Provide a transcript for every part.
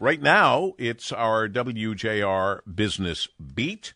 Right now, it's our WJR Business Beat.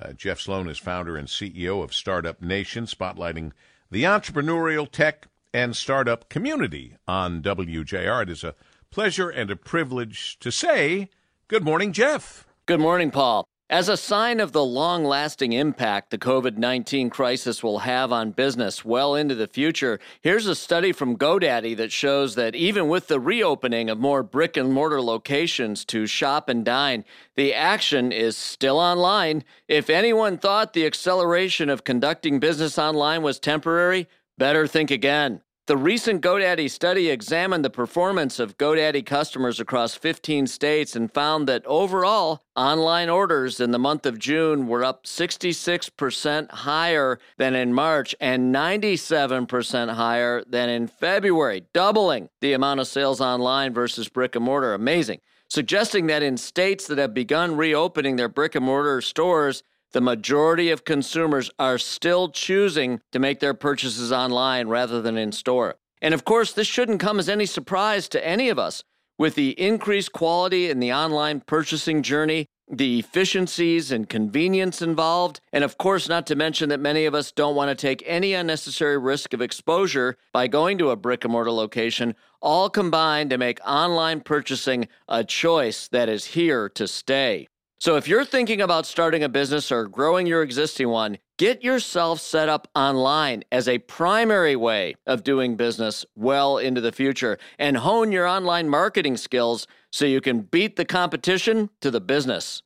Uh, Jeff Sloan is founder and CEO of Startup Nation, spotlighting the entrepreneurial tech and startup community on WJR. It is a pleasure and a privilege to say good morning, Jeff. Good morning, Paul. As a sign of the long lasting impact the COVID 19 crisis will have on business well into the future, here's a study from GoDaddy that shows that even with the reopening of more brick and mortar locations to shop and dine, the action is still online. If anyone thought the acceleration of conducting business online was temporary, better think again. The recent GoDaddy study examined the performance of GoDaddy customers across 15 states and found that overall, online orders in the month of June were up 66% higher than in March and 97% higher than in February, doubling the amount of sales online versus brick and mortar. Amazing. Suggesting that in states that have begun reopening their brick and mortar stores, the majority of consumers are still choosing to make their purchases online rather than in store. And of course, this shouldn't come as any surprise to any of us. With the increased quality in the online purchasing journey, the efficiencies and convenience involved, and of course, not to mention that many of us don't want to take any unnecessary risk of exposure by going to a brick and mortar location, all combined to make online purchasing a choice that is here to stay. So if you're thinking about starting a business or growing your existing one, get yourself set up online as a primary way of doing business well into the future and hone your online marketing skills so you can beat the competition to the business.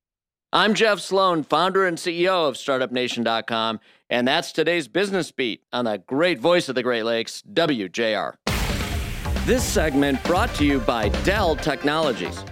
I'm Jeff Sloan, founder and CEO of StartupNation.com, and that's today's business beat on the great voice of the Great Lakes, WJR. This segment brought to you by Dell Technologies.